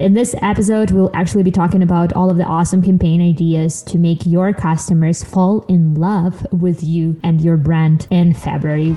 In this episode, we'll actually be talking about all of the awesome campaign ideas to make your customers fall in love with you and your brand in February.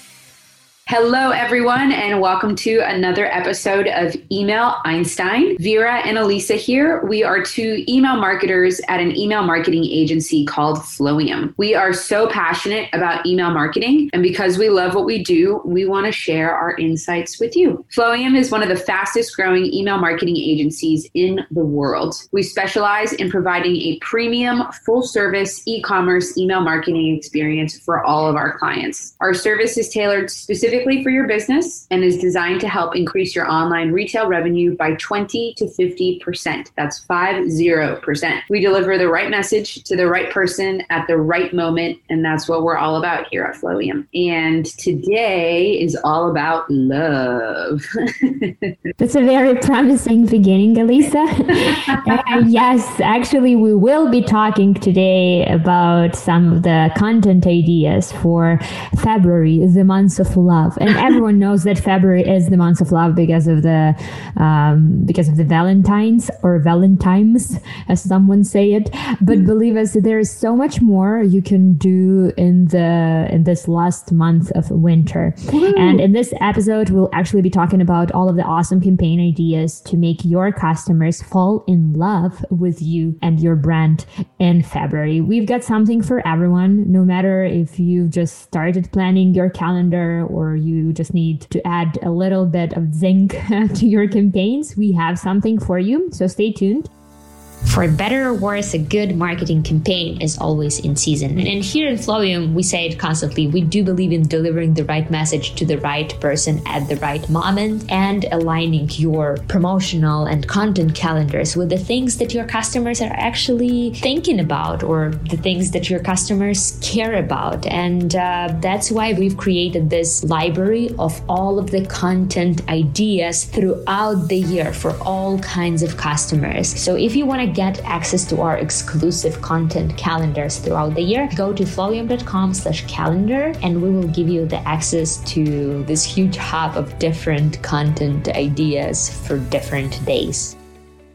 Hello, everyone, and welcome to another episode of Email Einstein. Vera and Elisa here. We are two email marketers at an email marketing agency called Flowium. We are so passionate about email marketing, and because we love what we do, we want to share our insights with you. Flowium is one of the fastest growing email marketing agencies in the world. We specialize in providing a premium, full service e commerce email marketing experience for all of our clients. Our service is tailored specifically specifically for your business and is designed to help increase your online retail revenue by 20 to 50%. That's 50%. We deliver the right message to the right person at the right moment, and that's what we're all about here at Flowium. And today is all about love. that's a very promising beginning, Elisa. uh, yes, actually, we will be talking today about some of the content ideas for February, the month of love love, and everyone knows that February is the month of love because of the um, because of the Valentines or Valentines, as someone say it. But mm. believe us, there is so much more you can do in the in this last month of winter. And in this episode, we'll actually be talking about all of the awesome campaign ideas to make your customers fall in love with you and your brand in February. We've got something for everyone, no matter if you've just started planning your calendar or you just need to add a little bit of zinc to your campaigns, we have something for you. So stay tuned. For better or worse, a good marketing campaign is always in season. And here in Flowium, we say it constantly. We do believe in delivering the right message to the right person at the right moment and aligning your promotional and content calendars with the things that your customers are actually thinking about or the things that your customers care about. And uh, that's why we've created this library of all of the content ideas throughout the year for all kinds of customers. So if you want to get access to our exclusive content calendars throughout the year, go to flowium.com slash calendar and we will give you the access to this huge hub of different content ideas for different days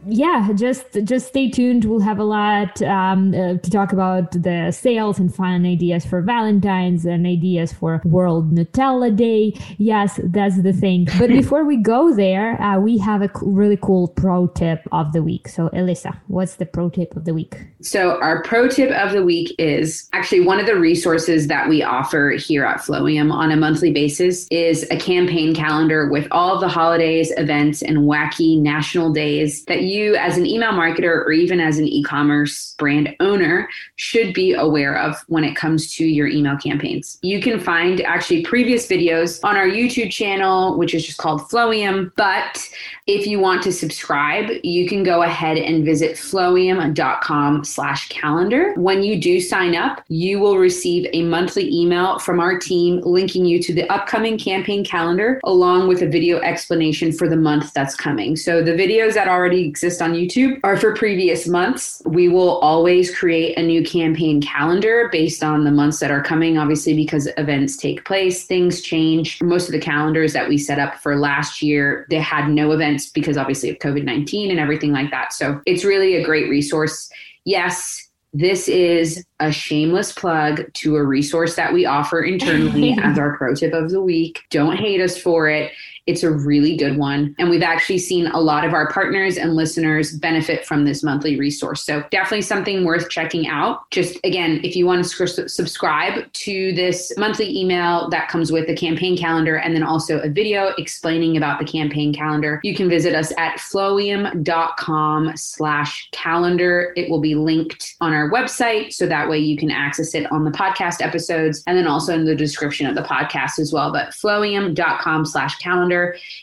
yeah, just just stay tuned. We'll have a lot um, uh, to talk about the sales and fun ideas for Valentine's and ideas for World Nutella Day. Yes, that's the thing. But before we go there, uh, we have a really cool pro tip of the week. So, Elisa, what's the pro tip of the week? So, our pro tip of the week is actually one of the resources that we offer here at Flowium on a monthly basis is a campaign calendar with all the holidays, events, and wacky national days that you you, as an email marketer or even as an e commerce brand owner, should be aware of when it comes to your email campaigns. You can find actually previous videos on our YouTube channel, which is just called Flowium. But if you want to subscribe, you can go ahead and visit flowium.com slash calendar. When you do sign up, you will receive a monthly email from our team linking you to the upcoming campaign calendar along with a video explanation for the month that's coming. So the videos that already exist exist on YouTube are for previous months. We will always create a new campaign calendar based on the months that are coming, obviously, because events take place, things change. Most of the calendars that we set up for last year, they had no events because obviously of COVID 19 and everything like that. So it's really a great resource. Yes, this is a shameless plug to a resource that we offer internally as our pro tip of the week. Don't hate us for it It's a really good one. And we've actually seen a lot of our partners and listeners benefit from this monthly resource. So definitely something worth checking out. Just again, if you want to subscribe to this monthly email that comes with the campaign calendar and then also a video explaining about the campaign calendar, you can visit us at flowium.com slash calendar. It will be linked on our website. So that way you can access it on the podcast episodes and then also in the description of the podcast as well. But flowium.com slash calendar.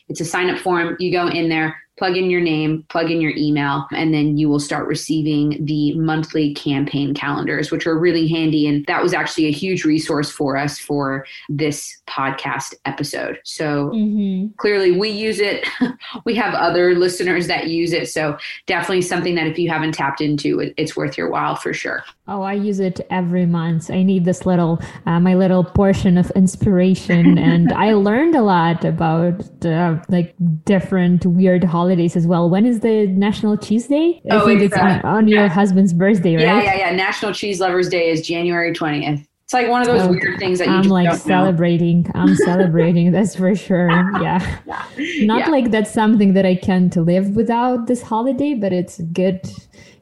It's a sign up form. You go in there, plug in your name, plug in your email, and then you will start receiving the monthly campaign calendars, which are really handy. And that was actually a huge resource for us for this podcast episode. So mm-hmm. clearly we use it. we have other listeners that use it. So definitely something that if you haven't tapped into, it's worth your while for sure. Oh, I use it every month. I need this little, uh, my little portion of inspiration. and I learned a lot about uh, like different weird holidays holidays as well. When is the National Cheese Day? I oh, think it's, uh, on, on yeah. your husband's birthday, right? Yeah, yeah, yeah. National Cheese Lovers Day is January 20th. It's like one of those oh, weird things that you just like. I'm like celebrating. Know. I'm celebrating. That's for sure. Yeah. yeah. Not yeah. like that's something that I can't live without this holiday, but it's good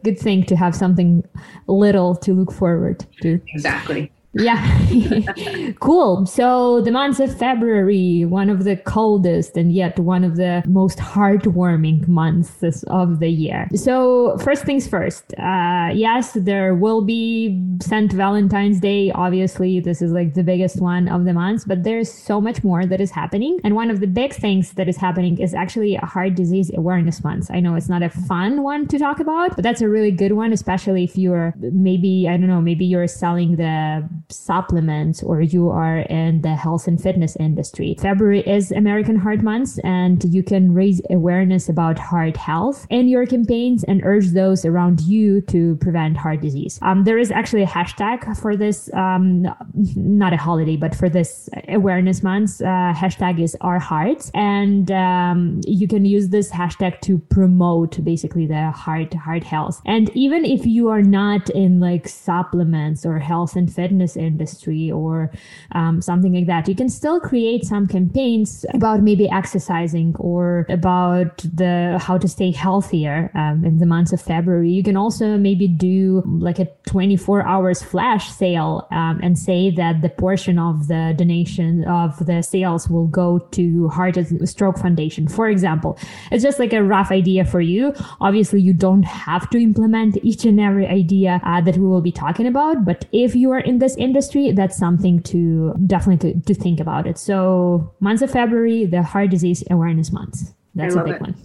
good thing to have something little to look forward to. Exactly. Yeah. cool. So the month of February, one of the coldest and yet one of the most heartwarming months of the year. So first things first. Uh, yes, there will be St. Valentine's Day. Obviously, this is like the biggest one of the months, but there's so much more that is happening. And one of the big things that is happening is actually a heart disease awareness month. I know it's not a fun one to talk about, but that's a really good one, especially if you're maybe, I don't know, maybe you're selling the supplements or you are in the health and fitness industry. February is American Heart Month, and you can raise awareness about heart health in your campaigns and urge those around you to prevent heart disease. Um, there is actually a hashtag for this, um, not a holiday, but for this awareness month. Uh, hashtag is our hearts, and um, you can use this hashtag to promote basically the heart heart health. And even if you are not in like supplements or health and fitness industry or um, something like that. You can still create some campaigns about maybe exercising or about the how to stay healthier um, in the months of February. You can also maybe do like a 24 hours flash sale um, and say that the portion of the donation of the sales will go to Heart and Stroke Foundation, for example. It's just like a rough idea for you. Obviously, you don't have to implement each and every idea uh, that we will be talking about, but if you are in this industry, that's something to definitely to, to think about it. So month of February, the heart disease awareness month. That's a big it. one.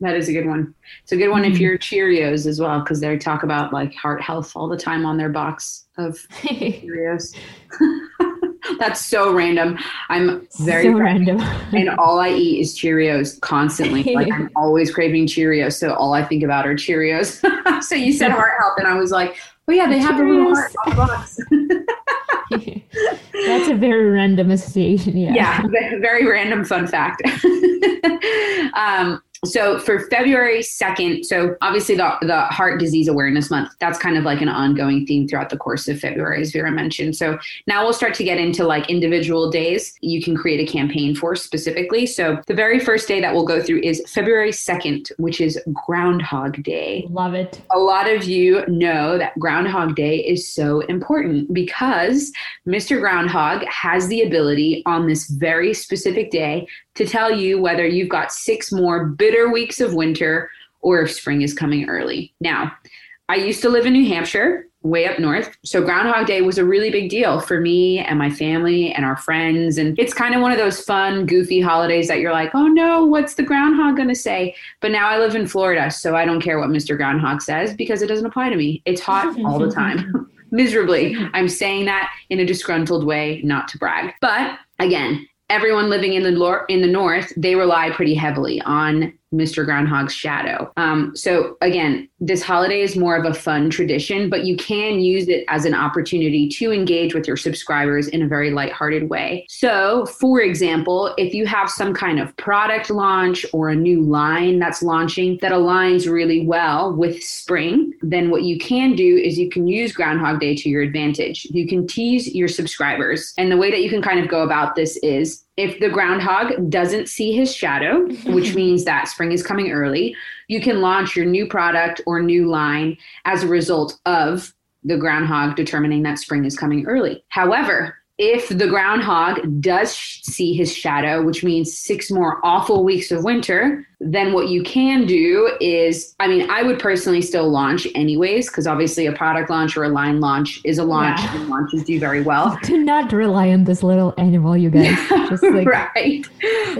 That is a good one. It's a good one mm-hmm. if you're Cheerios as well, because they talk about like heart health all the time on their box of Cheerios. That's so random. I'm very so random. and all I eat is Cheerios constantly. Like I'm always craving Cheerios. So all I think about are Cheerios. so you said heart health, and I was like, oh yeah, they have Cheerios. the little heart on the box. That's a very random association. Yeah. Yeah. Very random fun fact. um, so for February 2nd, so obviously the, the heart disease awareness month, that's kind of like an ongoing theme throughout the course of February, as Vera mentioned. So now we'll start to get into like individual days you can create a campaign for specifically. So the very first day that we'll go through is February 2nd, which is Groundhog Day. Love it. A lot of you know that Groundhog Day is so important because Mr. Groundhog has the ability on this very specific day to tell you whether you've got six more bitter weeks of winter or if spring is coming early. Now, I used to live in New Hampshire, way up north. So Groundhog Day was a really big deal for me and my family and our friends. And it's kind of one of those fun, goofy holidays that you're like, oh no, what's the groundhog going to say? But now I live in Florida, so I don't care what Mr. Groundhog says because it doesn't apply to me. It's hot all the time. Miserably. I'm saying that in a disgruntled way, not to brag. But again, everyone living in the in the north they rely pretty heavily on Mr. Groundhog's shadow. Um, so again, this holiday is more of a fun tradition, but you can use it as an opportunity to engage with your subscribers in a very lighthearted way. So, for example, if you have some kind of product launch or a new line that's launching that aligns really well with spring, then what you can do is you can use Groundhog Day to your advantage. You can tease your subscribers. And the way that you can kind of go about this is if the groundhog doesn't see his shadow, which means that spring is coming early, you can launch your new product or new line as a result of the groundhog determining that spring is coming early. However, if the groundhog does see his shadow, which means six more awful weeks of winter, then what you can do is I mean, I would personally still launch anyways, because obviously a product launch or a line launch is a launch yeah. and launches do very well. Do not rely on this little animal, you guys. Just like, right.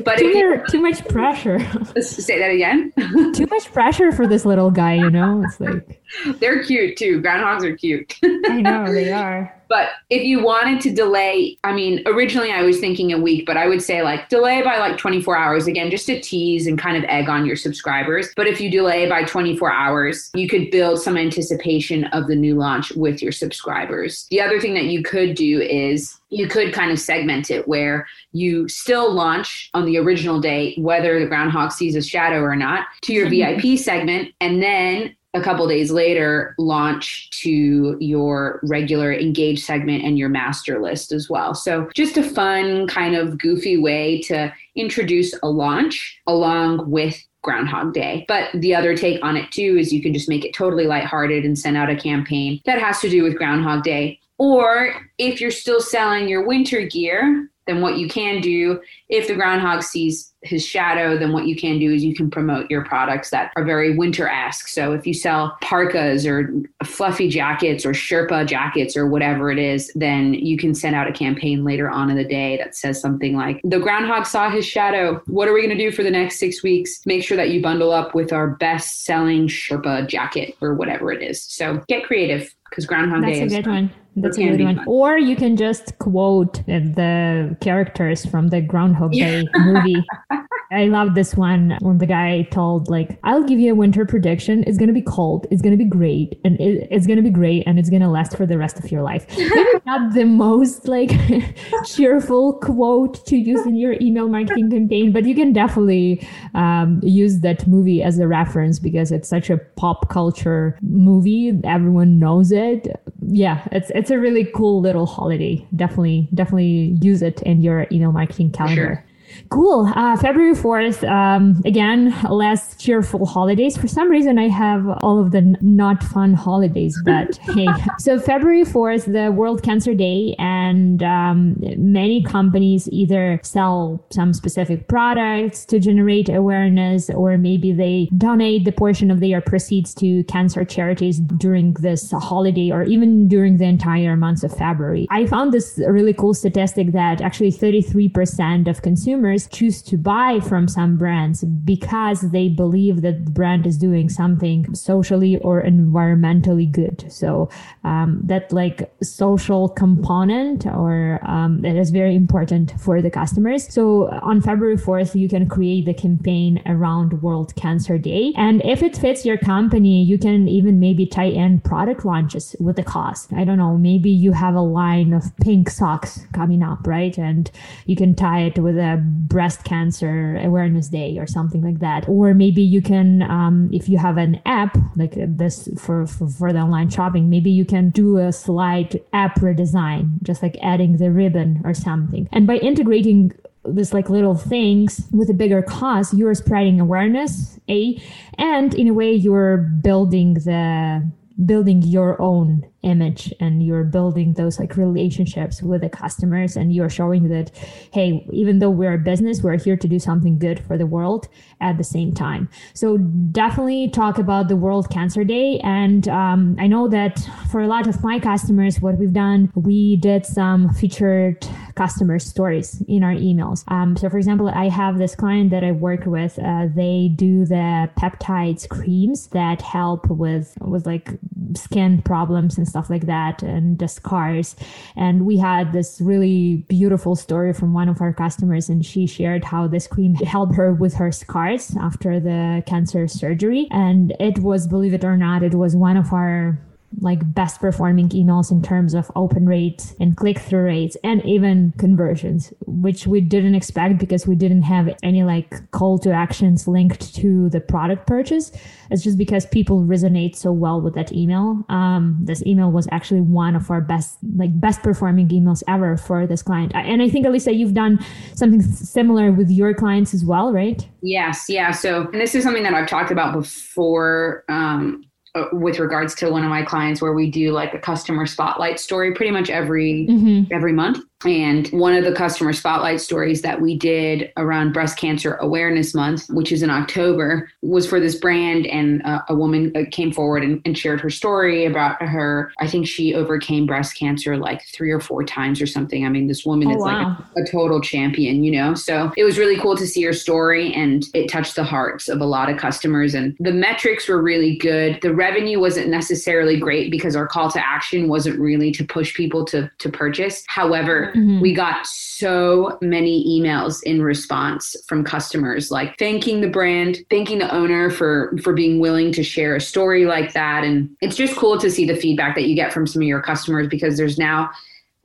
But too, you, too much pressure. Let's say that again. too much pressure for this little guy, you know? It's like they're cute too. Groundhogs are cute. I know they are. But if you wanted to delay, I mean, originally I was thinking a week, but I would say like delay by like 24 hours again, just to tease and kind of egg on your subscribers. But if you delay by 24 hours, you could build some anticipation of the new launch with your subscribers. The other thing that you could do is you could kind of segment it where you still launch on the original day, whether the groundhog sees a shadow or not, to your mm-hmm. VIP segment. And then a couple days later launch to your regular engage segment and your master list as well. So just a fun kind of goofy way to introduce a launch along with Groundhog Day. But the other take on it too is you can just make it totally lighthearted and send out a campaign that has to do with Groundhog Day. Or if you're still selling your winter gear, then what you can do. If the groundhog sees his shadow then what you can do is you can promote your products that are very winter-esque. So if you sell parkas or fluffy jackets or sherpa jackets or whatever it is then you can send out a campaign later on in the day that says something like the groundhog saw his shadow. What are we going to do for the next six weeks? Make sure that you bundle up with our best selling sherpa jacket or whatever it is. So get creative because groundhog That's day is a good one that's a good one. Or you can just quote the characters from the Groundhog Day movie. I love this one when the guy told like, "I'll give you a winter prediction. It's gonna be cold. It's gonna be great, and it, it's gonna be great, and it's gonna last for the rest of your life." Maybe not the most like cheerful quote to use in your email marketing campaign, but you can definitely um, use that movie as a reference because it's such a pop culture movie. Everyone knows it. Yeah, it's it's a really cool little holiday. Definitely, definitely use it in your email marketing calendar. Sure. Cool. Uh, February 4th, um, again, less cheerful holidays. For some reason, I have all of the n- not fun holidays, but hey. So, February 4th, the World Cancer Day, and um, many companies either sell some specific products to generate awareness, or maybe they donate the portion of their proceeds to cancer charities during this holiday or even during the entire months of February. I found this really cool statistic that actually 33% of consumers consumers choose to buy from some brands because they believe that the brand is doing something socially or environmentally good. So um, that like social component or um, that is very important for the customers. So on February 4th, you can create the campaign around World Cancer Day. And if it fits your company, you can even maybe tie in product launches with the cost. I don't know, maybe you have a line of pink socks coming up, right? And you can tie it with a breast cancer awareness day or something like that. Or maybe you can um, if you have an app like this for, for, for the online shopping maybe you can do a slight app redesign just like adding the ribbon or something. And by integrating this like little things with a bigger cause you're spreading awareness a and in a way you're building the building your own image and you're building those like relationships with the customers and you're showing that hey even though we're a business we're here to do something good for the world at the same time. So definitely talk about the world cancer day. And um, i know that for a lot of my customers what we've done we did some featured customer stories in our emails. Um, so for example i have this client that i work with uh, they do the peptides creams that help with with like skin problems and stuff like that and the scars. And we had this really beautiful story from one of our customers, and she shared how this cream helped her with her scars after the cancer surgery. And it was, believe it or not, it was one of our like best performing emails in terms of open rates and click through rates and even conversions, which we didn't expect because we didn't have any like call to actions linked to the product purchase. It's just because people resonate so well with that email. Um, this email was actually one of our best, like best performing emails ever for this client. And I think, Elisa, you've done something similar with your clients as well, right? Yes. Yeah. So, and this is something that I've talked about before. Um, with regards to one of my clients where we do like a customer spotlight story pretty much every mm-hmm. every month and one of the customer spotlight stories that we did around Breast Cancer Awareness Month, which is in October, was for this brand. And uh, a woman uh, came forward and, and, shared her story about her. I think she overcame breast cancer like three or four times or something. I mean, this woman oh, is wow. like a, a, total champion, you know? So it was really cool to see her story and it touched the hearts of a lot of customers. And the metrics were really good. The revenue wasn't necessarily great because our call to action wasn't really to push people to, to purchase. However, Mm-hmm. We got so many emails in response from customers like thanking the brand, thanking the owner for for being willing to share a story like that and it's just cool to see the feedback that you get from some of your customers because there's now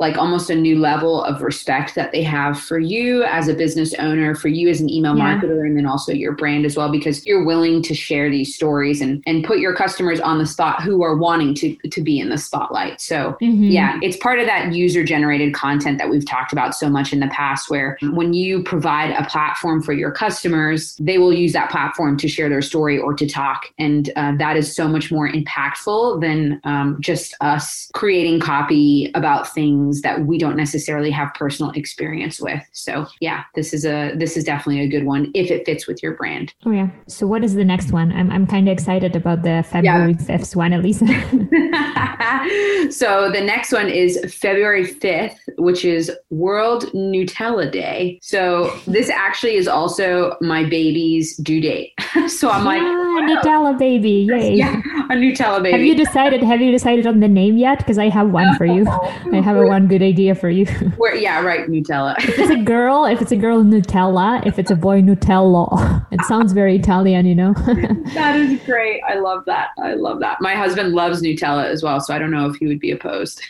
like almost a new level of respect that they have for you as a business owner, for you as an email yeah. marketer, and then also your brand as well, because you're willing to share these stories and, and put your customers on the spot who are wanting to, to be in the spotlight. So, mm-hmm. yeah, it's part of that user generated content that we've talked about so much in the past, where when you provide a platform for your customers, they will use that platform to share their story or to talk. And uh, that is so much more impactful than um, just us creating copy about things things that we don't necessarily have personal experience with. So yeah, this is a this is definitely a good one if it fits with your brand. Oh yeah. So what is the next one? I'm I'm kind of excited about the February yeah. 5th one, Elisa. so the next one is February 5th, which is World Nutella Day. So this actually is also my baby's due date. so I'm like, wow. Nutella baby, yay! Yeah, a Nutella baby. Have you decided? Have you decided on the name yet? Because I have one for you. I have a one good idea for you. Where, yeah, right, Nutella. if it's a girl, if it's a girl, Nutella. If it's a boy, Nutella. It sounds very Italian, you know. that is great. I love that. I love that. My husband loves Nutella as well, so I don't know if he would be opposed.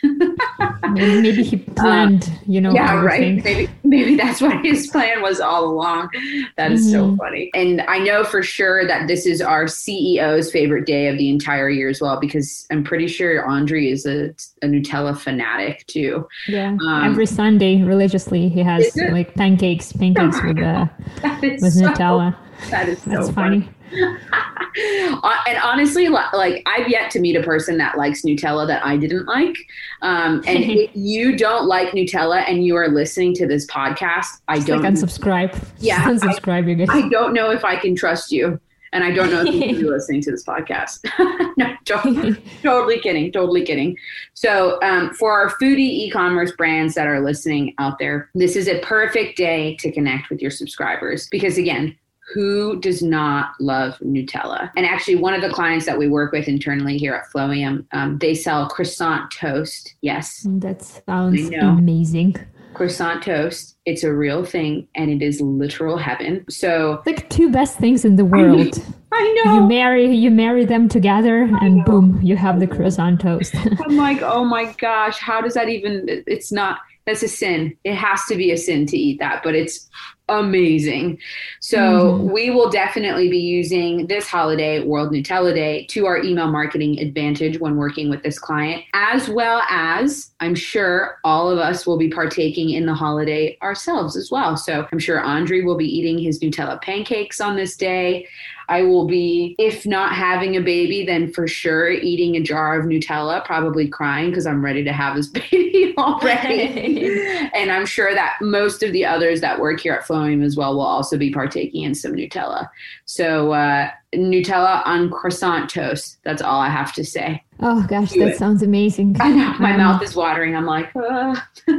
maybe he planned, um, you know. Yeah, right. Maybe maybe that's what his plan was all along. That is mm-hmm. so funny. And I know for sure that this is our CEO's favorite day of the entire year as well, because I'm pretty sure Andre is a, a Nutella fanatic too. Yeah. Um, Every Sunday religiously he has like pancakes, pancakes with uh, with so, Nutella. That is so That's funny. funny. Uh, and honestly, like I've yet to meet a person that likes Nutella that I didn't like. Um, and if you don't like Nutella and you are listening to this podcast, I don't like unsubscribe. Yeah, unsubscribe. I, you guys. I don't know if I can trust you. And I don't know if you're listening to this podcast. no, totally, totally kidding. Totally kidding. So, um, for our foodie e commerce brands that are listening out there, this is a perfect day to connect with your subscribers because, again, who does not love Nutella? And actually, one of the clients that we work with internally here at Flowium, um, they sell croissant toast. Yes. That sounds amazing. Croissant toast. It's a real thing and it is literal heaven. So, like two best things in the world. I know. You marry you marry them together and boom, you have the croissant toast. I'm like, "Oh my gosh, how does that even it's not that's a sin. It has to be a sin to eat that, but it's amazing. So mm-hmm. we will definitely be using this holiday, World Nutella Day, to our email marketing advantage when working with this client, as well as I'm sure all of us will be partaking in the holiday ourselves as well. So I'm sure Andre will be eating his Nutella pancakes on this day. I will be, if not having a baby, then for sure eating a jar of Nutella, probably crying because I'm ready to have this baby already. and I'm sure that most of the others that work here at As well will also be partaking in some Nutella. So, uh, Nutella on croissant toast. That's all I have to say. Oh gosh, Do that it. sounds amazing. I know my um, mouth is watering. I'm like, uh.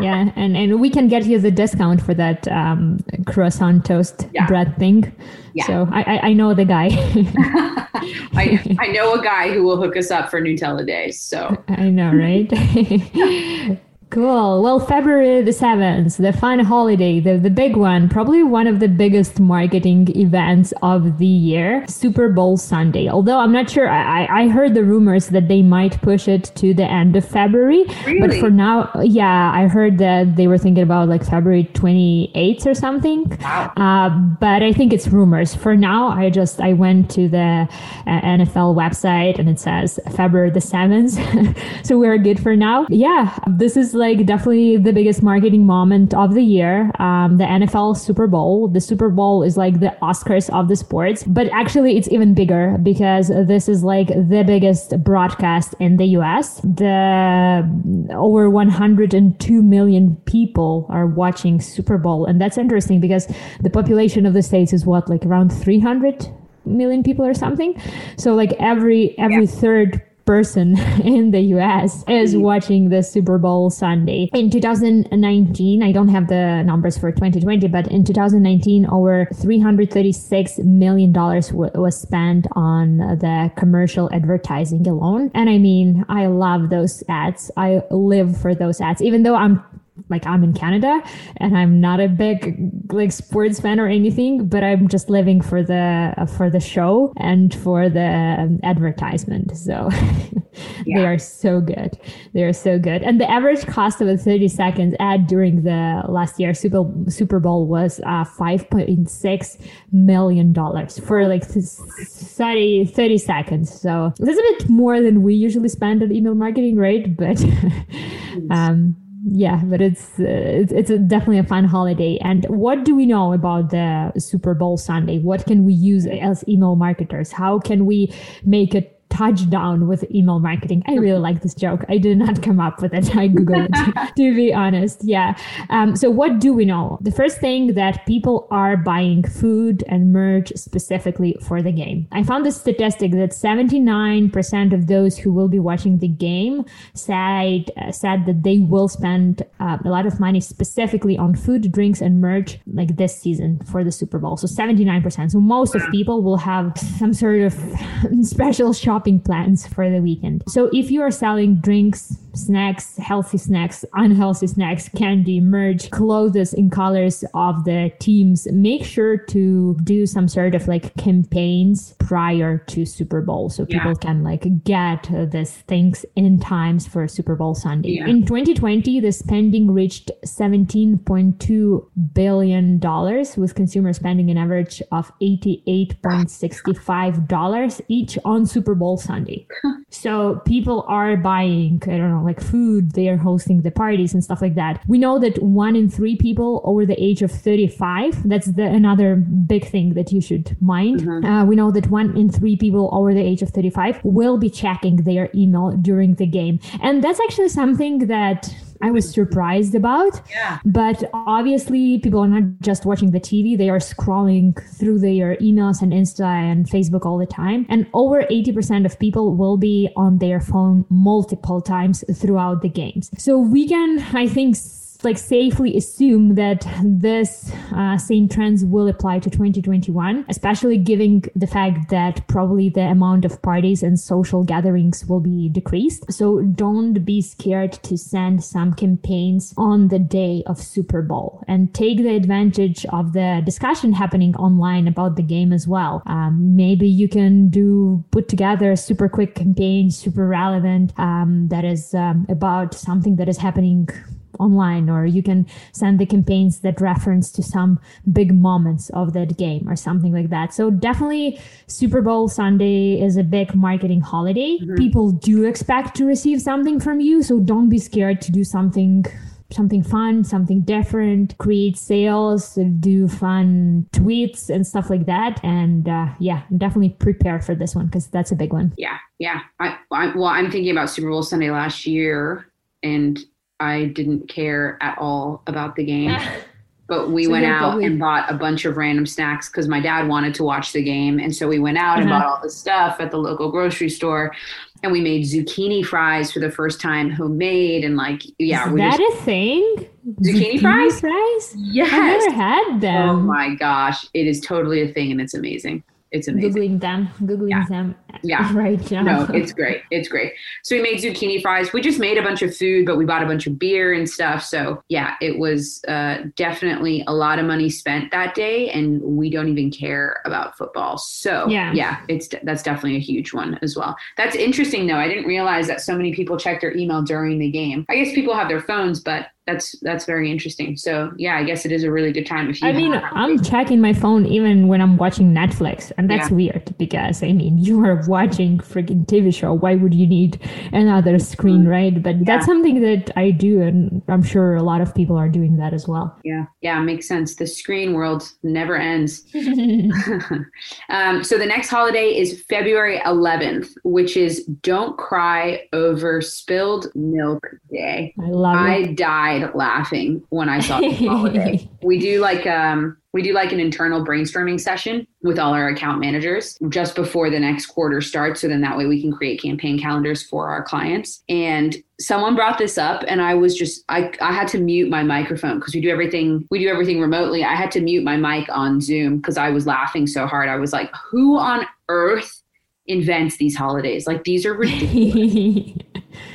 yeah, and and we can get you the discount for that um, croissant toast yeah. bread thing. Yeah. So I, I, I know the guy. I I know a guy who will hook us up for Nutella days. So I know, right? Cool. Well, February the 7th, the fun holiday, the, the big one, probably one of the biggest marketing events of the year, Super Bowl Sunday. Although I'm not sure, I, I heard the rumors that they might push it to the end of February. Really? But for now, yeah, I heard that they were thinking about like February 28th or something. Wow. Uh, but I think it's rumors. For now, I just, I went to the uh, NFL website and it says February the 7th. so we're good for now. Yeah, this is like definitely the biggest marketing moment of the year. Um, the NFL Super Bowl. The Super Bowl is like the Oscars of the sports, but actually it's even bigger because this is like the biggest broadcast in the US. The over 102 million people are watching Super Bowl, and that's interesting because the population of the states is what like around 300 million people or something. So like every every third person in the US is mm-hmm. watching the Super Bowl Sunday. In 2019, I don't have the numbers for 2020, but in 2019, over 336 million dollars w- was spent on the commercial advertising alone. And I mean, I love those ads. I live for those ads, even though I'm like I'm in Canada and I'm not a big like sports fan or anything, but I'm just living for the uh, for the show and for the um, advertisement. So Yeah. they are so good. They are so good. And the average cost of a 30 seconds ad during the last year Super Super Bowl was uh, 5.6 million dollars for like 30 30 seconds. So that's a bit more than we usually spend on email marketing, right? But um yeah, but it's uh, it's, it's a, definitely a fun holiday. And what do we know about the Super Bowl Sunday? What can we use as email marketers? How can we make a touchdown with email marketing? I really like this joke. I did not come up with it. I googled it to be honest. Yeah. Um, so what do we know? The first thing that people are buying food and merch specifically for the game. I found this statistic that 79% of those who will be watching the game said uh, said that they will spend uh, a lot of money specifically on food, drinks, and merch like this season for the Super Bowl. So 79%. So most of people will have some sort of special shopping plans for the weekend. So if you are selling drinks, snacks, healthy snacks, unhealthy snacks, candy, merch, clothes in colors of the teams, make sure to do some sort of like campaigns prior to Super Bowl so Yeah. people can like get these things in times for Super Bowl Sunday. Yeah. In 2020, the spending reached 17.2 billion dollars with consumer spending an average of 88.65 dollars each on Super Bowl Sunday. So people are buying, I don't know, like food, they are hosting the parties and stuff like that. We know that one in three people over the age of 35, that's the another big thing that you should mind. Uh, we know that one in three people over the age of 35 will be checking their email during the game. And that's actually something that I was mm-hmm. surprised about. Yeah. But obviously, people are not just watching the TV, they are scrolling through their emails and Insta and Facebook all the time. And over 80% of people will be on their phone multiple times throughout the games. So we can, I think, like safely assume that this uh, same trends will apply to 2021 especially given the fact that probably the amount of parties and social gatherings will be decreased. So don't be scared to send some campaigns on the day of super bowl and take the advantage of the discussion happening online about the game as well. Um, maybe you can do put together a super quick campaign super relevant um, that is um, about something that is happening online or you can send the campaigns that reference to some big moments of that game or something like that. So definitely super bowl sunday is a big marketing holiday. People do expect to receive something from you so don't be scared to do something something fun something different create sales do fun tweets and stuff like that. And uh, yeah definitely prepare for this one because that's a big one. Yeah, yeah. I, I well, I'm thinking about Super Bowl Sunday last year, and I didn't care at all about the game. But we So went out probably- and bought a bunch of random snacks because my dad wanted to watch the game, and so we went out and Uh-huh. bought all the stuff at the local grocery store, and we made zucchini fries for the first time, homemade, and like yeah, is we that just a thing Zucchini fries? fries yes. i've never had them Oh my gosh, it is totally a thing, and it's amazing. It's amazing. Googling them, googling Yeah. them. Yeah. right now. No, it's great. It's great. So we made zucchini fries. We just made a bunch of food, but we bought a bunch of beer and stuff. So yeah, it was uh, definitely a lot of money spent that day, and we don't even care about football. So Yeah. yeah, it's that's definitely a huge one as well. That's interesting though. I didn't realize that so many people check their email during the game. I guess people have their phones, but that's that's very interesting. So yeah, I guess it is a really good time if you. I mean, I'm checking my phone even when I'm watching Netflix, and that's Yeah. weird because I mean, you are watching freaking TV show. Why would you need another screen, right? But that's Mm. Something that I do, and I'm sure a lot of people are doing that as well. yeah, yeah, makes sense. The screen world never ends. um, so the next holiday is February 11th, which is Don't Cry Over Spilled Milk Day. I love it. I it. Died laughing when I saw this holiday. We do like um we do like an internal brainstorming session with all our account managers just before the next quarter starts so then that way we can create campaign calendars for our clients and someone brought this up and I was just I I had to mute my microphone because we do everything we do everything remotely. I had to mute my mic on Zoom because I was laughing so hard. I was like, "Who on earth invents these holidays? Like these are ridiculous."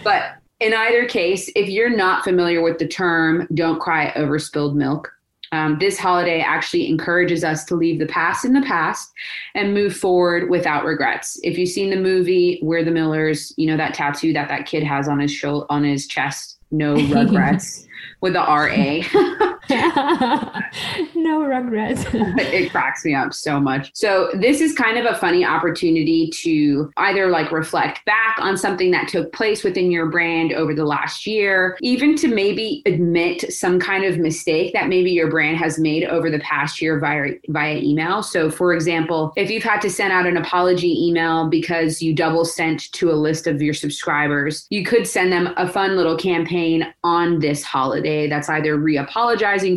But in either case, if you're not familiar with the term don't cry over spilled milk, um, this holiday actually encourages us to leave the past in the past and move forward without regrets. If you've seen the movie We're the Millers, you know that tattoo that that kid has on his shoulder, on his chest, no regrets with the RA. no regrets. it cracks me up so much. So this is kind of a funny opportunity to either like reflect back on something that took place within your brand over the last year, even to maybe admit some kind of mistake that maybe your brand has made over the past year via via email. So for example, if you've had to send out an apology email because you double sent to a list of your subscribers, you could send them a fun little campaign on this holiday that's either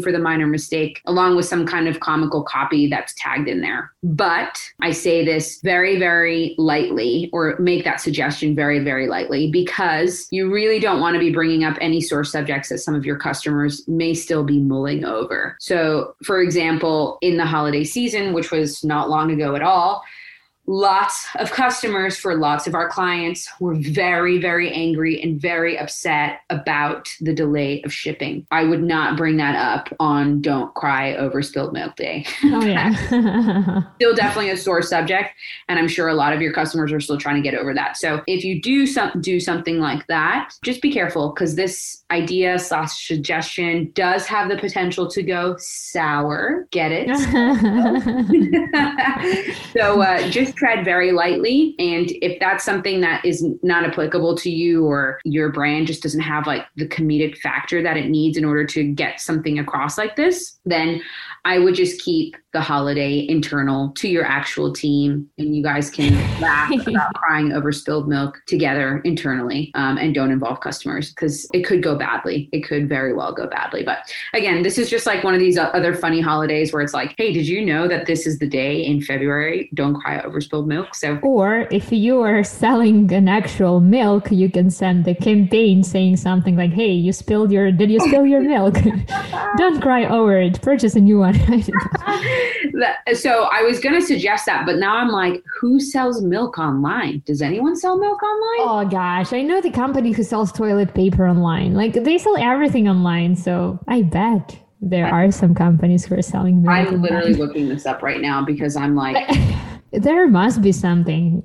for the minor mistake along with some kind of comical copy that's tagged in there. But I say this very, very lightly or make that suggestion very, very lightly because you really don't want to be bringing up any sore subjects that some of your customers may still be mulling over. So, for example, in the holiday season, which was not long ago at all, lots of customers for lots of our clients were very very angry and very upset about the delay of shipping. I would not bring that up on don't cry over spilled milk day. Oh yeah. still definitely a sore subject and i'm sure a lot of your customers are still trying to get over that. So if you do some do something like that just be careful because this idea slash suggestion does have the potential to go sour. Get it? So uh, just tread very lightly and if that's something that is not applicable to you or your brand just doesn't have like the comedic factor that it needs in order to get something across like this then i would just keep the holiday internal to your actual team and you guys can laugh about crying over spilled milk together internally um, and don't involve customers because it could go badly it could very well go badly but again this is just like one of these other funny holidays where it's like hey did you know that this is the day in february don't cry over spilled milk so Or if you are selling an actual milk, you can send the campaign saying something like, "Hey, you spilled your did you spill your milk? Don't cry over it. Purchase a new one." so I was going to suggest that, but now I'm like, who sells milk online? Does anyone sell milk online? oh gosh, I know the company who sells toilet paper online. Like they sell everything online, so I bet there are some companies who are selling milk. I'm online. literally looking this up right now because I'm like, there must be something.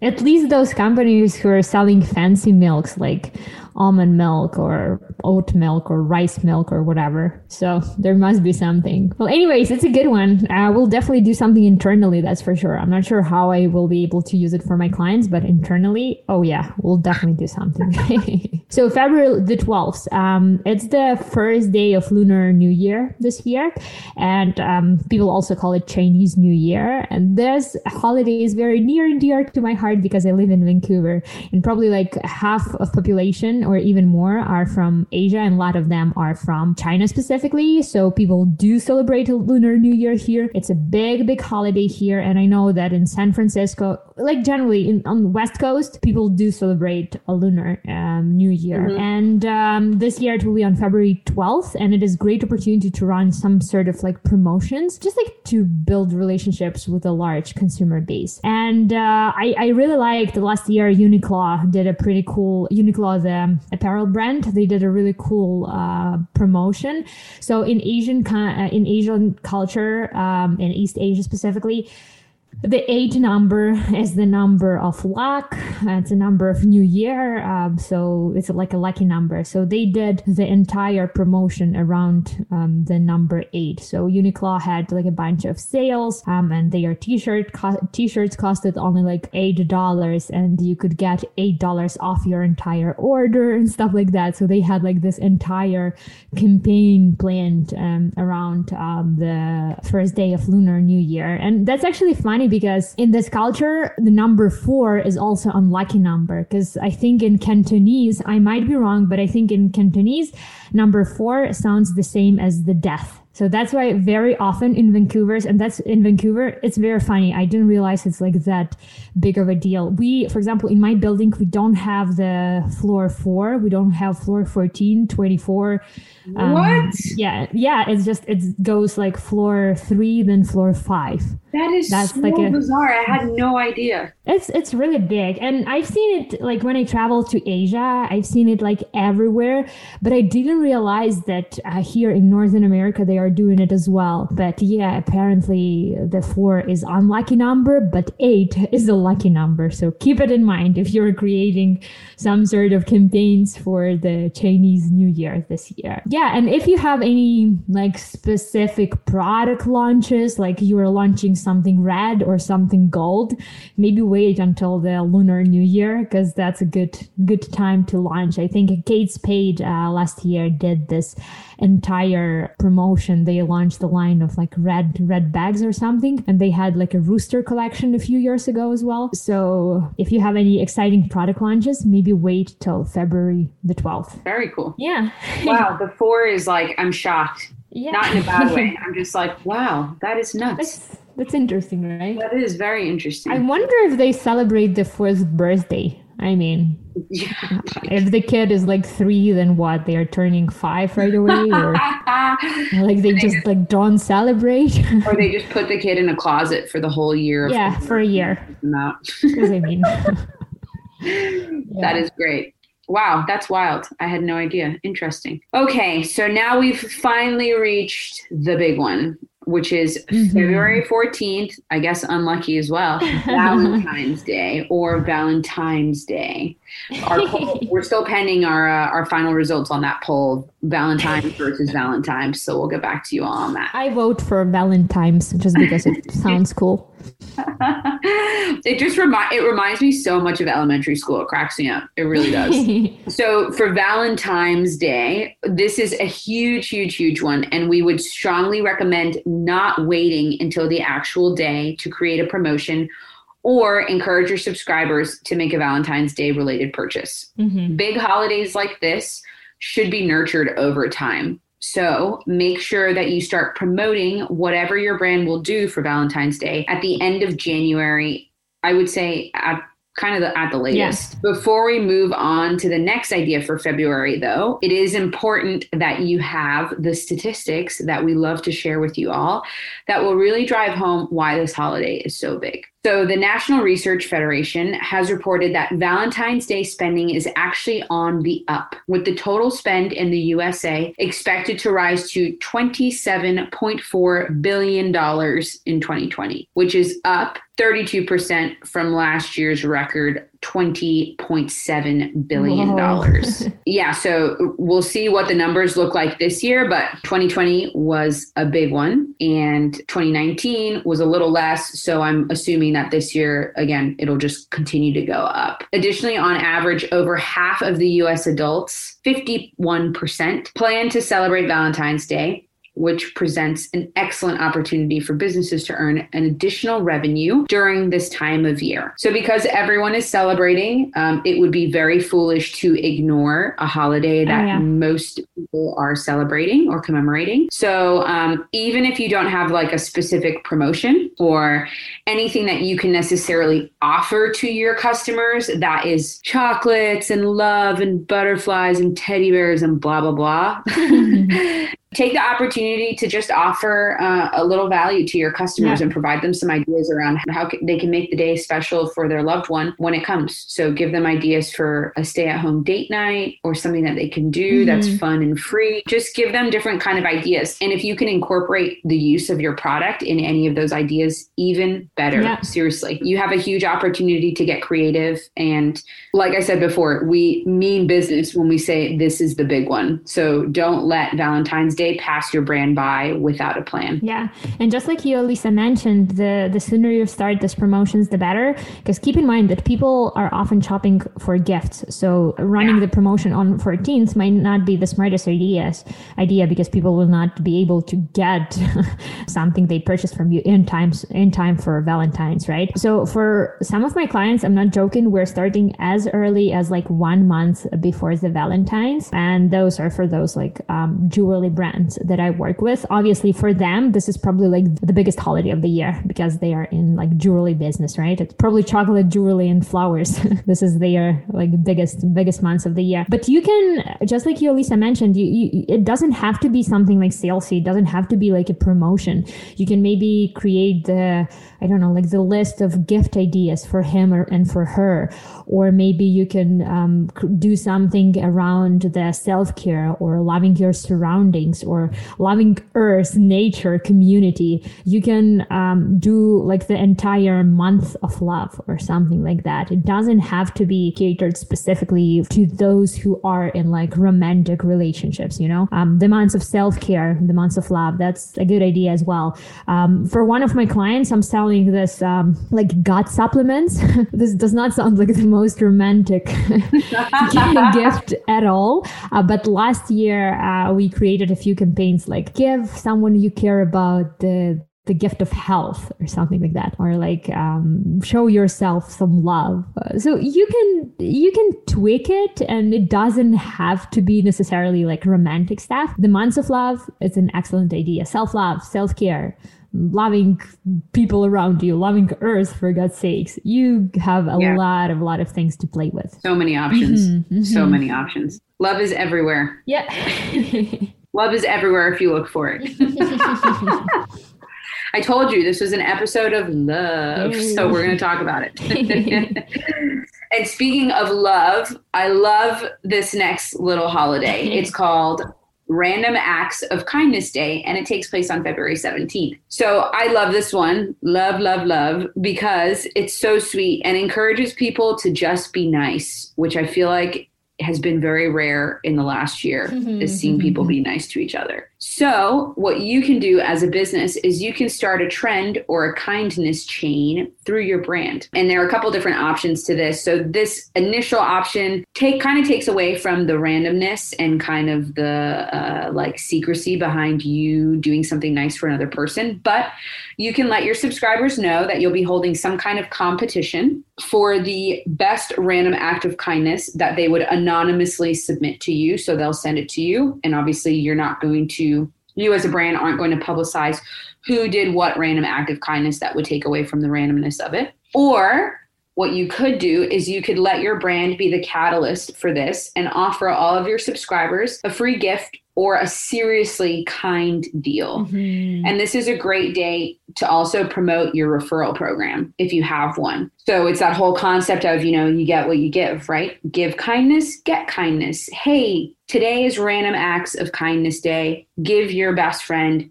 At least those companies who are selling fancy milks like almond milk or oat milk or rice milk or whatever. So there must be something. Well, anyways, it's a good one. Uh, we'll definitely do something internally, that's for sure. I'm not sure how I will be able to use it for my clients, but internally, oh yeah, we'll definitely do something. so February the 12th, um, it's the first day of Lunar New Year this year. And um, people also call it Chinese New Year. And this holiday is very near and dear to my heart because I live in Vancouver and probably like half of population or even more are from Asia and a lot of them are from China specifically. So people do celebrate Lunar New Year here. It's a big, big holiday here. And I know that in San Francisco, like generally in, on the West Coast, people do celebrate a lunar um, New Year. Mm-hmm. And um, this year it will be on February 12th. And it is great opportunity to run some sort of like promotions, just like to build relationships with a large consumer base. And uh, I, I really liked last year, Uniqlo did a pretty cool, Uniqlo, the apparel brand, they did a really cool uh, promotion. So in Asian, uh, in Asian culture, um, in East Asia specifically, the eight number is the number of luck. It's a number of New Year. Um, so it's like a lucky number. So they did the entire promotion around um, the number eight. So Uniqlo had like a bunch of sales, um, and their t-shirt co- t-shirts costed only like eight dollars, and you could get eight dollars off your entire order and stuff like that. So they had like this entire campaign planned um, around um, the first day of Lunar New Year, and that's actually funny because in this culture, the number four is also unlucky number. Because I think in Cantonese, I might be wrong, but I think in Cantonese, number four sounds the same as the death. So that's why very often in Vancouver's, and that's in Vancouver, it's very funny. I didn't realize it's like that big of a deal. We, for example, in my building, we don't have the floor four. We don't have floor 14, 24. Um, what? Yeah. Yeah. It's just, it goes like floor three, then floor five. That is That's so like a, bizarre. I had no idea. It's it's really big, and I've seen it like when I travel to Asia. I've seen it like everywhere, but I didn't realize that uh, here in Northern America they are doing it as well. But yeah, apparently the four is unlucky number, but eight is a lucky number. So keep it in mind if you're creating some sort of campaigns for the Chinese New Year this year. Yeah, and if you have any like specific product launches, like you are launching something red or something gold, maybe wait until the Lunar New Year because that's a good good time to launch. I think Kate Spade uh, last year did this entire promotion. They launched the line of like red red bags or something, and they had like a rooster collection a few years ago as well. So if you have any exciting product launches, maybe wait till February the twelfth. Very cool. Yeah. wow, the four is like I'm shocked. Yeah. Not in a bad way. I'm just like, wow, that is nuts. That's, that's interesting, right? That is very interesting. I wonder if they celebrate the fourth birthday. I mean, yeah, if the kid is like three, then what? They are turning five right away, or like they just like don't celebrate, or they just put the kid in a closet for the whole year. yeah, for a year. Not. I mean, yeah. that is great. Wow, that's wild. I had no idea. Interesting. Okay, so now we've finally reached the big one, which is mm-hmm. February 14th, I guess unlucky as well, Valentine's Day or Valentine's Day. Our poll, we're still pending our uh, our final results on that poll, Valentine's versus Valentine's. So we'll get back to you all on that. I vote for Valentine's just because it sounds cool. it just remind it reminds me so much of elementary school. It cracks me up. It really does. so for Valentine's Day, this is a huge, huge, huge one, and we would strongly recommend not waiting until the actual day to create a promotion or encourage your subscribers to make a Valentine's Day related purchase. Mm-hmm. Big holidays like this should be nurtured over time. So make sure that you start promoting whatever your brand will do for Valentine's Day at the end of January. I would say at kind of the, at the latest. Before we move on to the next idea for February, though, it is important that you have the statistics that we love to share with you all that will really drive home why this holiday is so big. So, the National Research Federation has reported that Valentine's Day spending is actually on the up, with the total spend in the USA expected to rise to $27.4 billion in 2020, which is up 32% from last year's record $20.7 billion. yeah, so we'll see what the numbers look like this year, but 2020 was a big one and 2019 was a little less. So I'm assuming that this year, again, it'll just continue to go up. Additionally, on average, over half of the US adults, 51%, plan to celebrate Valentine's Day which presents an excellent opportunity for businesses to earn an additional revenue during this time of year. So, because everyone is celebrating, um, it would be very foolish to ignore a holiday that oh, yeah. most people are celebrating or commemorating. So, um, even if you don't have like a specific promotion or anything that you can necessarily offer to your customers that is chocolates and love and butterflies and teddy bears and blah, blah, blah. take the opportunity to just offer uh, a little value to your customers yeah. and provide them some ideas around how they can make the day special for their loved one when it comes. So give them ideas for a stay at home date night or something that they can do mm-hmm. that's fun and free. Just give them different kind of ideas. And if you can incorporate the use of your product in any of those ideas, even better. Yeah. Seriously, you have a huge opportunity to get creative. And like I said before, we mean business when we say this is the big one. So don't let Valentine's Day day pass your brand by without a plan. Yeah. And just like you, Lisa, mentioned, the, the sooner you start these promotions, the better. Because keep in mind that people are often shopping for gifts. So running yeah. the promotion on 14th might not be the smartest ideas, idea because people will not be able to get something they purchased from you in time, in time for Valentine's, right? So for some of my clients, I'm not joking, we're starting as early as like one month before the Valentine's. And those are for those like um, jewelry brands brands that I work with. Obviously, for them, this is probably like the biggest holiday of the year because they are in like jewelry business, right? It's probably chocolate, jewelry, and flowers. this is their like biggest biggest months of the year. But you can just like you, Lisa mentioned, you, you it doesn't have to be something like salesy. It doesn't have to be like a promotion. You can maybe create the I don't know like the list of gift ideas for him or, and for her, or maybe you can um, do something around the self care or loving your surroundings or loving earth, nature, community, you can um, do like the entire month of love or something like that. It doesn't have to be catered specifically to those who are in like romantic relationships, you know? Um, the months of self care, the months of love, that's a good idea as well. Um, for one of my clients, I'm selling this um, like gut supplements. this does not sound like the most romantic gift at all. Uh, but last year, uh, we created a few campaigns like give someone you care about the the gift of health or something like that or like um, show yourself some love. Uh, so you can you can tweak it and it doesn't have to be necessarily like romantic stuff. The months of love is an excellent idea. Self-love self-care loving people around you loving earth for god's sakes. You have a yeah. lot of a lot of things to play with. So many options. Mm-hmm, mm-hmm. so many options. Love is everywhere. Yeah Love is everywhere if you look for it. I told you this was an episode of love, so we're going to talk about it. and speaking of love, I love this next little holiday. It's called Random Acts of Kindness Day, and it takes place on February 17th. So I love this one, love, love, love, because it's so sweet and encourages people to just be nice, which I feel like has been very rare in the last year mm-hmm, is seeing people be nice to each other. So, what you can do as a business is you can start a trend or a kindness chain through your brand. And there are a couple different options to this. So, this initial option take kind of takes away from the randomness and kind of the uh, like secrecy behind you doing something nice for another person, but you can let your subscribers know that you'll be holding some kind of competition for the best random act of kindness that they would anonymously submit to you. So they'll send it to you. And obviously, you're not going to, you as a brand aren't going to publicize who did what random act of kindness that would take away from the randomness of it. Or what you could do is you could let your brand be the catalyst for this and offer all of your subscribers a free gift or a seriously kind deal. Mm-hmm. And this is a great day to also promote your referral program if you have one. So it's that whole concept of, you know, you get what you give, right? Give kindness, get kindness. Hey, today is Random Acts of Kindness Day. Give your best friend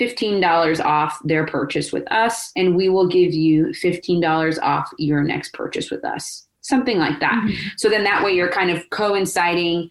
$15 off their purchase with us, and we will give you $15 off your next purchase with us. Something like that. Mm-hmm. So then that way you're kind of coinciding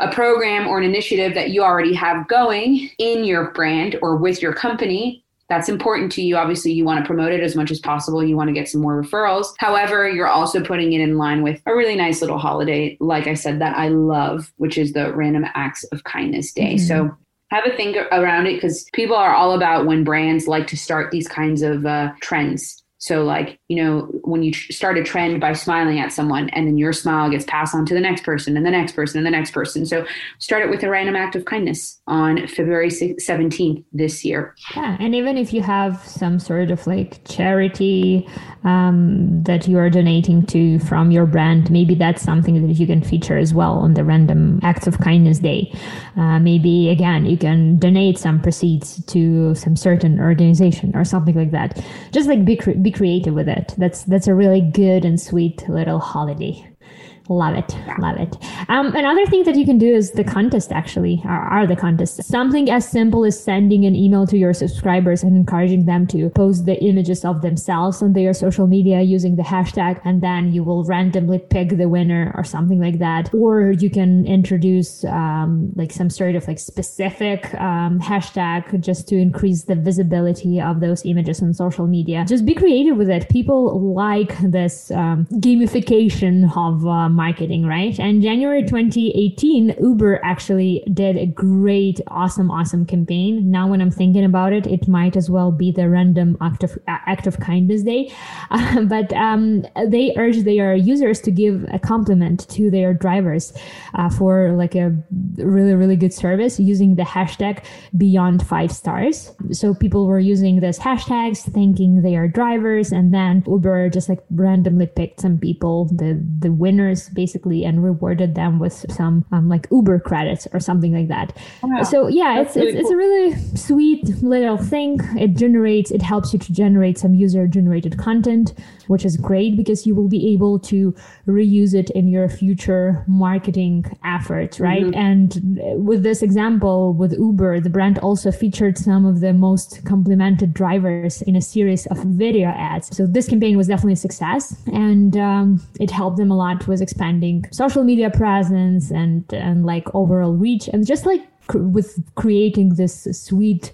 a program or an initiative that you already have going in your brand or with your company that's important to you. Obviously, you want to promote it as much as possible. You want to get some more referrals. However, you're also putting it in line with a really nice little holiday, like I said, that I love, which is the Random Acts of Kindness Day. Mm-hmm. So have a think around it because people are all about when brands like to start these kinds of uh, trends so, like, you know, when you start a trend by smiling at someone and then your smile gets passed on to the next person and the next person and the next person. So, start it with a random act of kindness on February 17th this year. Yeah. And even if you have some sort of like charity um, that you are donating to from your brand, maybe that's something that you can feature as well on the random acts of kindness day. Uh, maybe, again, you can donate some proceeds to some certain organization or something like that. Just like be, be creative with it. That's that's a really good and sweet little holiday. Love it. Love it. Um, another thing that you can do is the contest, actually, are, are the contests. Something as simple as sending an email to your subscribers and encouraging them to post the images of themselves on their social media using the hashtag, and then you will randomly pick the winner or something like that. Or you can introduce um, like some sort of like specific um, hashtag just to increase the visibility of those images on social media. Just be creative with it. People like this um, gamification of um, marketing, right? And January 2018, Uber actually did a great, awesome, awesome campaign. Now, when I'm thinking about it, it might as well be the random act of, act of kindness day. Uh, but um, they urge their users to give a compliment to their drivers uh, for like a really, really good service using the hashtag beyond five stars. So people were using this hashtags, thanking their drivers, and then Uber just like randomly picked some people, the the winners basically and rewarded them with some um, like Uber credits or something like that. Wow. So yeah, it's really it's, cool. it's a really sweet little thing. It generates it helps you to generate some user generated content, which is great because you will be able to reuse it in your future marketing efforts, right? Mm-hmm. And with this example with Uber, the brand also featured some of the most complimented drivers in a series of video ads. So this campaign was definitely a success, and um, it helped them a lot with expanding social media presence and and like overall reach and just like cr- with creating this sweet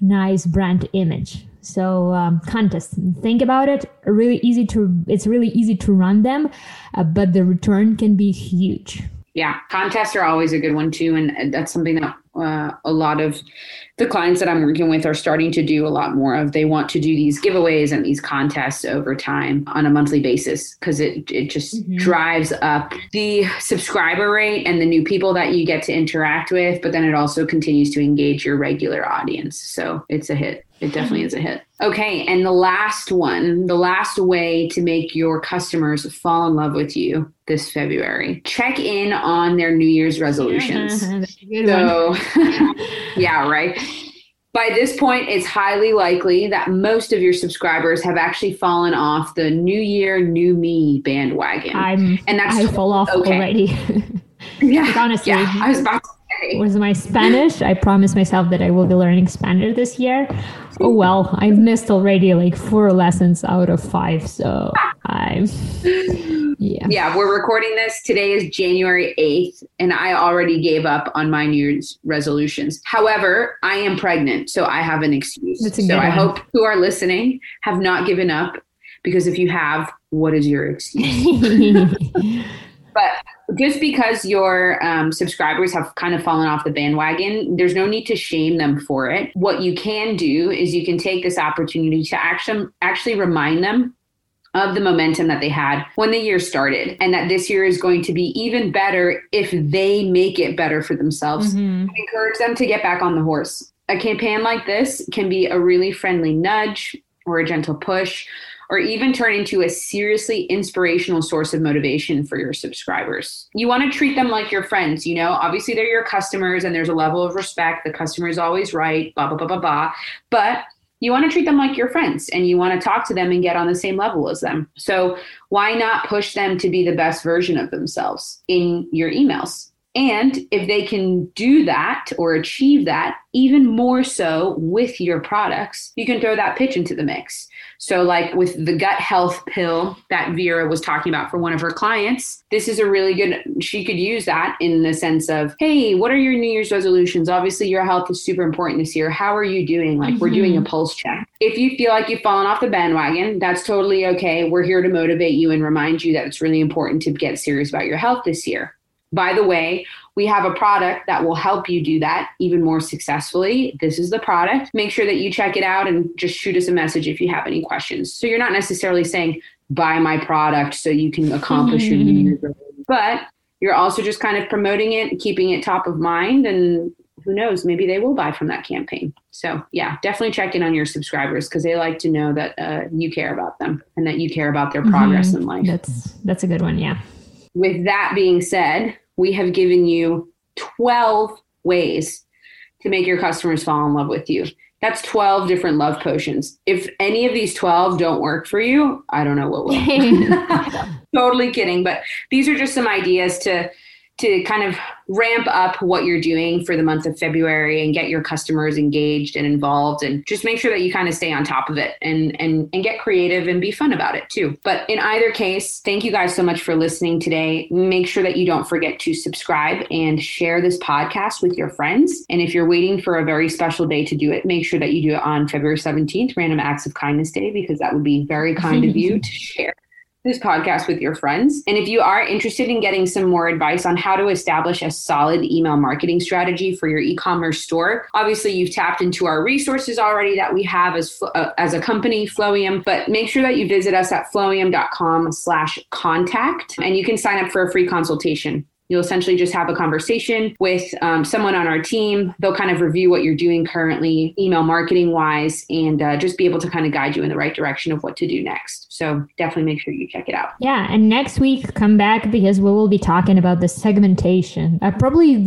nice brand image. So um, contests think about it. Really easy to it's really easy to run them uh, but the return can be huge yeah contests are always a good one too and that's something that uh, a lot of the clients that I'm working with are starting to do a lot more of. They want to do these giveaways and these contests over time on a monthly basis because it it just mm-hmm. drives up the subscriber rate and the new people that you get to interact with, but then it also continues to engage your regular audience. So it's a hit. It definitely is a hit. Okay. And the last one, the last way to make your customers fall in love with you this February, check in on their New Year's resolutions. so, yeah, right. By this point, it's highly likely that most of your subscribers have actually fallen off the New Year, New Me bandwagon. I'm, and that's I fall off okay. already. yeah. Like, honestly, yeah, I was about to say. was my Spanish. I promised myself that I will be learning Spanish this year. Oh well, I missed already like four lessons out of five. So I'm yeah. Yeah, we're recording this. Today is January 8th, and I already gave up on my New Year's resolutions. However, I am pregnant, so I have an excuse. so I hope who are listening have not given up because if you have, what is your excuse? but just because your um, subscribers have kind of fallen off the bandwagon, there's no need to shame them for it. What you can do is you can take this opportunity to actually actually remind them of the momentum that they had when the year started and that this year is going to be even better if they make it better for themselves. Mm-hmm. Encourage them to get back on the horse. A campaign like this can be a really friendly nudge or a gentle push or even turn into a seriously inspirational source of motivation for your subscribers. You want to treat them like your friends, you know, obviously they're your customers and there's a level of respect. The customer is always right, blah, blah, blah, blah, blah. But you want to treat them like your friends and you want to talk to them and get on the same level as them. So why not push them to be the best version of themselves in your emails? And if they can do that or achieve that, even more so with your products, you can throw that pitch into the mix. So, like with the gut health pill that Vera was talking about for one of her clients, this is a really good, she could use that in the sense of, hey, what are your New Year's resolutions? Obviously, your health is super important this year. How are you doing? Like, mm-hmm. we're doing a mm-hmm. pulse check. If you feel like you've fallen off the bandwagon, that's totally okay. We're here to motivate you and remind you that it's really important to get serious about your health this year By the way, we have a product that will help you do that even more successfully. This is the product. Make sure that you check it out and just shoot us a message if you have any questions. So you're not necessarily saying, buy my product so you can accomplish your New Year's but you're also just kind of promoting it, keeping it top of mind, and who knows, maybe they will buy from that campaign. So, yeah, definitely check in on your subscribers because they like to know that uh, you care about them and that you care about their progress mm-hmm. in life. That's that's a good one. Yeah. With that being said, we have given you 12 ways to make your customers fall in love with you. That's 12 different love potions. If any of these 12 don't work for you, I don't know what will. totally kidding, but these are just some ideas to to kind of ramp up what you're doing for the month of February and get your customers engaged and involved and just make sure that you kind of stay on top of it and and and get creative and be fun about it too. But in either case, thank you guys so much for listening today. Make sure that you don't forget to subscribe and share this podcast with your friends. And if you're waiting for a very special day to do it, make sure that you do it on February 17th, Random Acts of Kindness Day because that would be very kind of you to share this podcast with your friends. And if you are interested in getting some more advice on how to establish a solid email marketing strategy for your e-commerce store, obviously you've tapped into our resources already that we have as uh, as a company, Flowium. But make sure that you visit us at flowium.com/contact, and you can sign up for a free consultation. You'll essentially just have a conversation with um, someone on our team. They'll kind of review what you're doing currently, email marketing wise, and uh, just be able to kind of guide you in the right direction of what to do next. So definitely make sure you check it out. Yeah. And next week, come back because we will be talking about the segmentation, uh, probably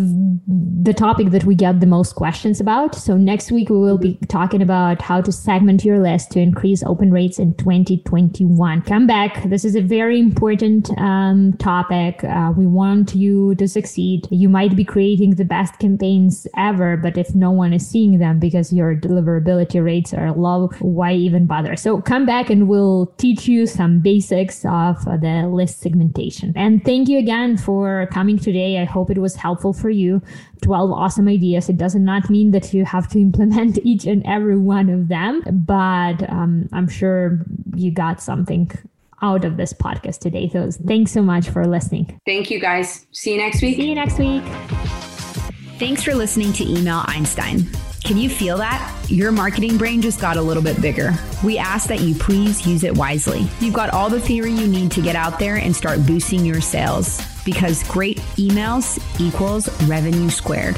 the topic that we get the most questions about. So next week, we will be talking about how to segment your list to increase open rates in 2021. Come back. This is a very important um, topic. Uh, we want you to succeed. You might be creating the best campaigns ever, but if no one is seeing them because your deliverability rates are low, why even bother? So come back and we'll teach you some basics of the list segmentation. And thank you again for coming today. I hope it was helpful for you. 12 awesome ideas. It does not mean that you have to implement each and every one of them, but um, I'm sure you got something out of this podcast today. So thanks so much for listening. Thank you guys. See you next week. See you next week. Thanks for listening to Email Einstein. Can you feel that? Your marketing brain just got a little bit bigger. We ask that you please use it wisely. You've got all the theory you need to get out there and start boosting your sales because great emails equals revenue squared.